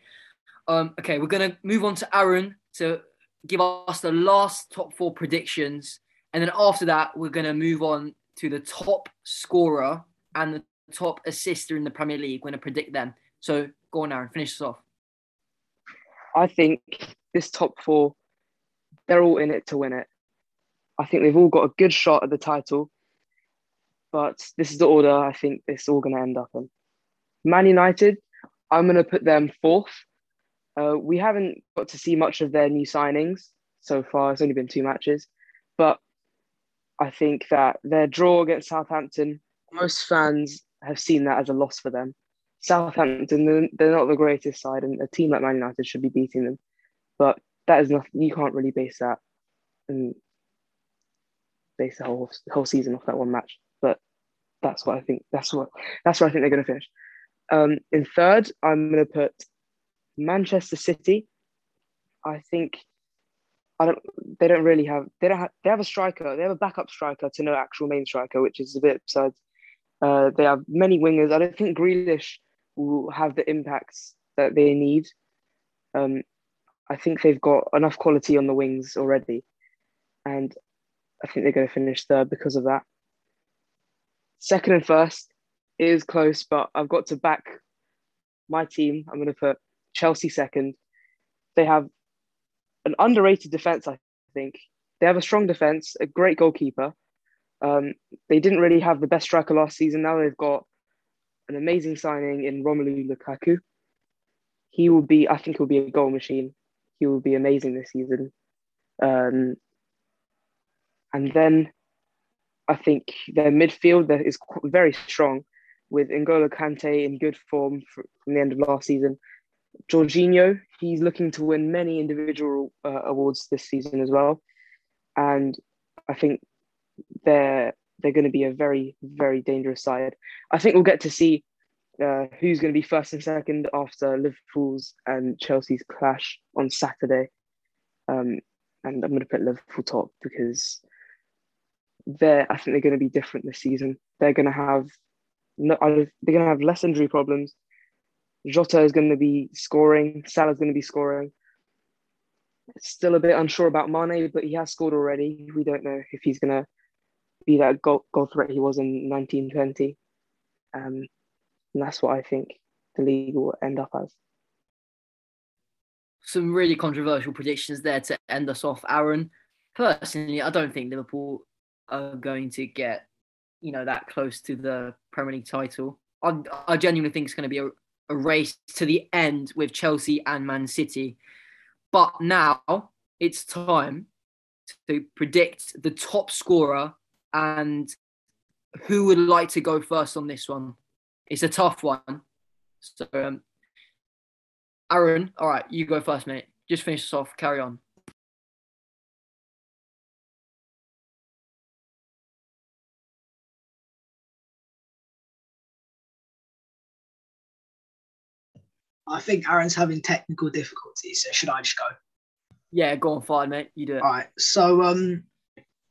Um, okay, we're gonna move on to Aaron to give us the last top four predictions, and then after that, we're gonna move on to the top scorer and the top assister in the Premier League. We're gonna predict them. So go on, Aaron, finish us off. I think this top four, they're all in it to win it. I think they've all got a good shot at the title but this is the order I think it's all going to end up in. Man United, I'm going to put them fourth. Uh, we haven't got to see much of their new signings so far. It's only been two matches, but I think that their draw against Southampton, most fans have seen that as a loss for them. Southampton, they're not the greatest side, and a team like Man United should be beating them. But that is nothing. You can't really base that and base the whole whole season off that one match But that's what I think. That's what that's where I think they're going to finish. Um, in third, I'm going to put Manchester City. I think I don't. They don't really have. They don't have. They have a striker. They have a backup striker to no actual main striker, which is a bit absurd. Uh, they have many wingers. I don't think Grealish will have the impacts that they need. Um, I think they've got enough quality on the wings already, and I think they're going to finish third because of that. Second and first is close, but I've got to back my team. I'm going to put Chelsea second. They have an underrated defense, I think. They have a strong defense, a great goalkeeper. Um, they didn't really have the best striker last season. Now they've got an amazing signing in Romelu Lukaku. He will be, I think, he'll be a goal machine. He will be amazing this season. Um, and then I think their midfield is very strong with N'Golo Kante in good form from the end of last season. Jorginho, he's looking to win many individual uh, awards this season as well. And I think they're they're going to be a very very dangerous side. I think we'll get to see uh, who's going to be first and second after Liverpool's and Chelsea's clash on Saturday. Um, and I'm going to put Liverpool top because they're I think they're going to be different this season. They're going to have no, they're going to have less injury problems. Jota is going to be scoring. Salah's going to be scoring. Still a bit unsure about Mane, but he has scored already. We don't know if he's going to be that goal, goal threat he was in 1920. Um, and that's what I think the league will end up as. Some really controversial predictions there to end us off, Aaron. Personally, I don't think Liverpool are going to get, you know, that close to the Premier League title. I, I genuinely think it's going to be a, a race to the end with Chelsea and Man City. But now it's time to predict the top scorer and who would like to go first on this one? It's a tough one. So, um, Aaron, all right, you go first, mate. Just finish us off. Carry on. I think Aaron's having technical difficulties, so should I just go? Yeah, go on, fine, mate. You do it. All right. So um,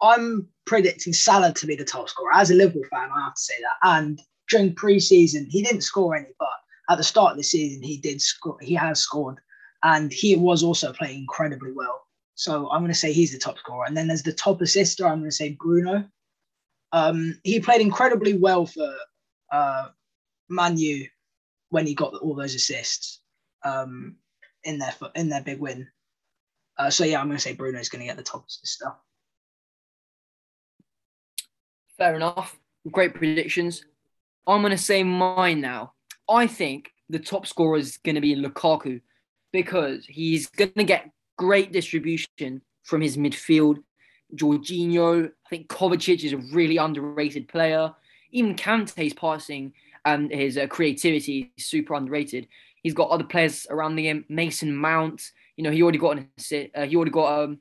I'm predicting Salah to be the top scorer. As a Liverpool fan, I have to say that. And during pre-season, he didn't score any, but at the start of the season, he did score. He has scored, and he was also playing incredibly well. So I'm going to say he's the top scorer. And then there's the top assister. I'm going to say Bruno. Um, he played incredibly well for uh, Manu when he got all those assists um, in their in their big win. Uh, so yeah, I'm going to say Bruno is going to get the top assister. Fair enough. Great predictions. I'm going to say mine now. I think the top scorer is going to be Lukaku because he's going to get great distribution from his midfield. Jorginho, I think Kovacic is a really underrated player. Even Kante's passing and his uh, creativity is super underrated. He's got other players around him. Mason Mount, you know, he already got an assist. Uh, he already got um,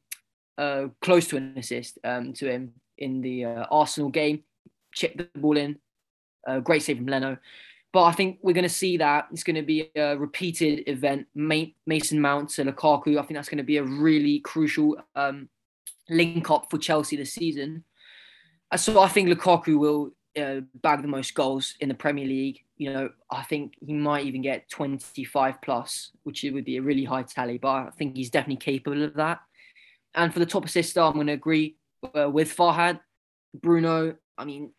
uh, close to an assist um, to him in the uh, Arsenal game. Chipped the ball in. Uh, great save from Leno. But I think we're going to see that it's going to be a repeated event. Mason Mount to Lukaku. I think that's going to be a really crucial um, link up for Chelsea this season. So I think Lukaku will uh, bag the most goals in the Premier League. You know, I think he might even get 25 plus, which would be a really high tally. But I think he's definitely capable of that. And for the top assist, I'm going to agree uh, with Farhad. Bruno, I mean,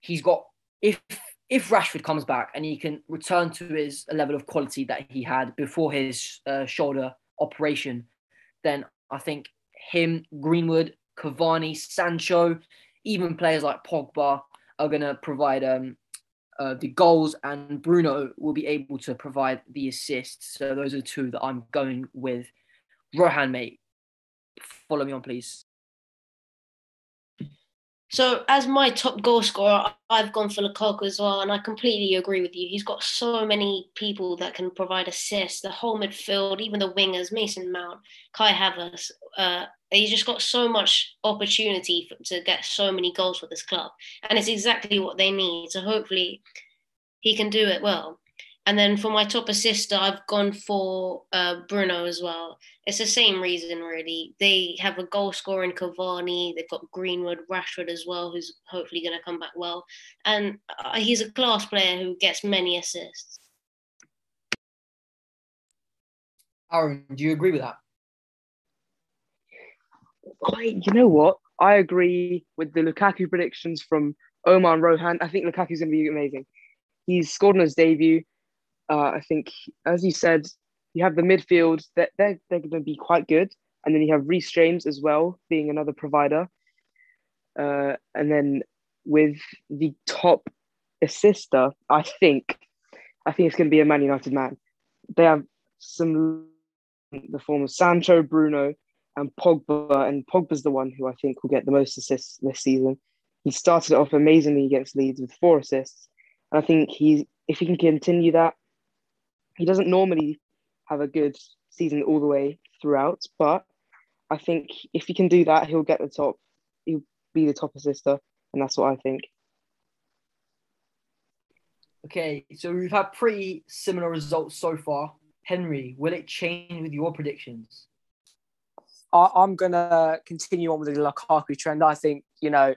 he's got if if Rashford comes back and he can return to his level of quality that he had before his uh, shoulder operation, then I think him, Greenwood, Cavani, Sancho, even players like Pogba are going to provide um, uh, the goals, and Bruno will be able to provide the assists. So those are two that I'm going with. Rohan, mate, follow me on, please. So, as my top goal scorer, I've gone for Lukaku as well, and I completely agree with you. He's got so many people that can provide assists. The whole midfield, even the wingers, Mason Mount, Kai Havertz. Uh, he's just got so much opportunity for, to get so many goals for this club, and it's exactly what they need. So, hopefully, he can do it well. And then for my top assister, I've gone for uh, Bruno as well. It's the same reason, really. They have a goal scorer in Cavani. They've got Greenwood, Rashford as well, who's hopefully going to come back well. And uh, he's a class player who gets many assists. Aaron, do you agree with that? I, you know what? I agree with the Lukaku predictions from Omar and Rohan. I think Lukaku's going to be amazing. He's scored on his debut. Uh, I think, as you said, you have the midfield that they're, they're going to be quite good. And then you have Reece James as well, being another provider. Uh, and then with the top assister, I think, I think it's going to be a Man United man. They have some the form of Sancho, Bruno, and Pogba, and Pogba's the one who I think will get the most assists this season. He started off amazingly against Leeds with four assists, and I think he, if he can continue that, he doesn't normally have a good season all the way throughout, but I think if he can do that, he'll get the top. He'll be the top assister, and that's what I think. Okay, so we've had pretty similar results so far. Henry, will it change with your predictions? I, I'm gonna continue on with the Lukaku trend. I think you know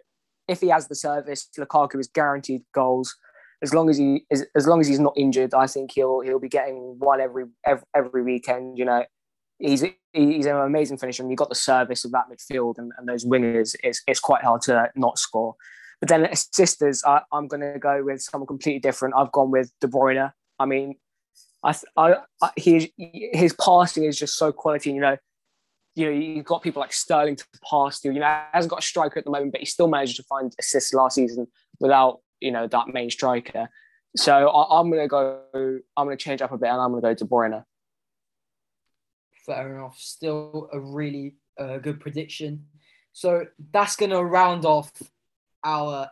if he has the service, Lukaku is guaranteed goals. As long as he is, as long as he's not injured, I think he'll he'll be getting one every every, every weekend. You know, he's he's an amazing finisher, and you've got the service of that midfield and, and those wingers. It's it's quite hard to not score. But then assisters, I, I'm going to go with someone completely different. I've gone with De Bruyne. I mean, I, I, I he, his passing is just so quality. You know, you know, you've got people like Sterling to pass to. You know, hasn't got a striker at the moment, but he still managed to find assists last season without you know that main striker. So I, am going to go. I'm going to change up a bit, and I'm going to go De Bruyne. Fair enough. Still a really uh, good prediction. So that's going to round off our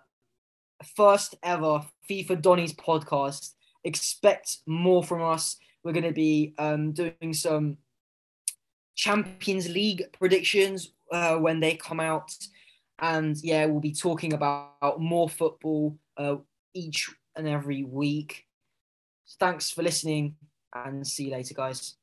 first ever FIFA Donnies podcast. Expect more from us. We're going to be um, doing some Champions League predictions uh, when they come out. And yeah, we'll be talking about more football uh, each and every week. Thanks for listening and see you later, guys.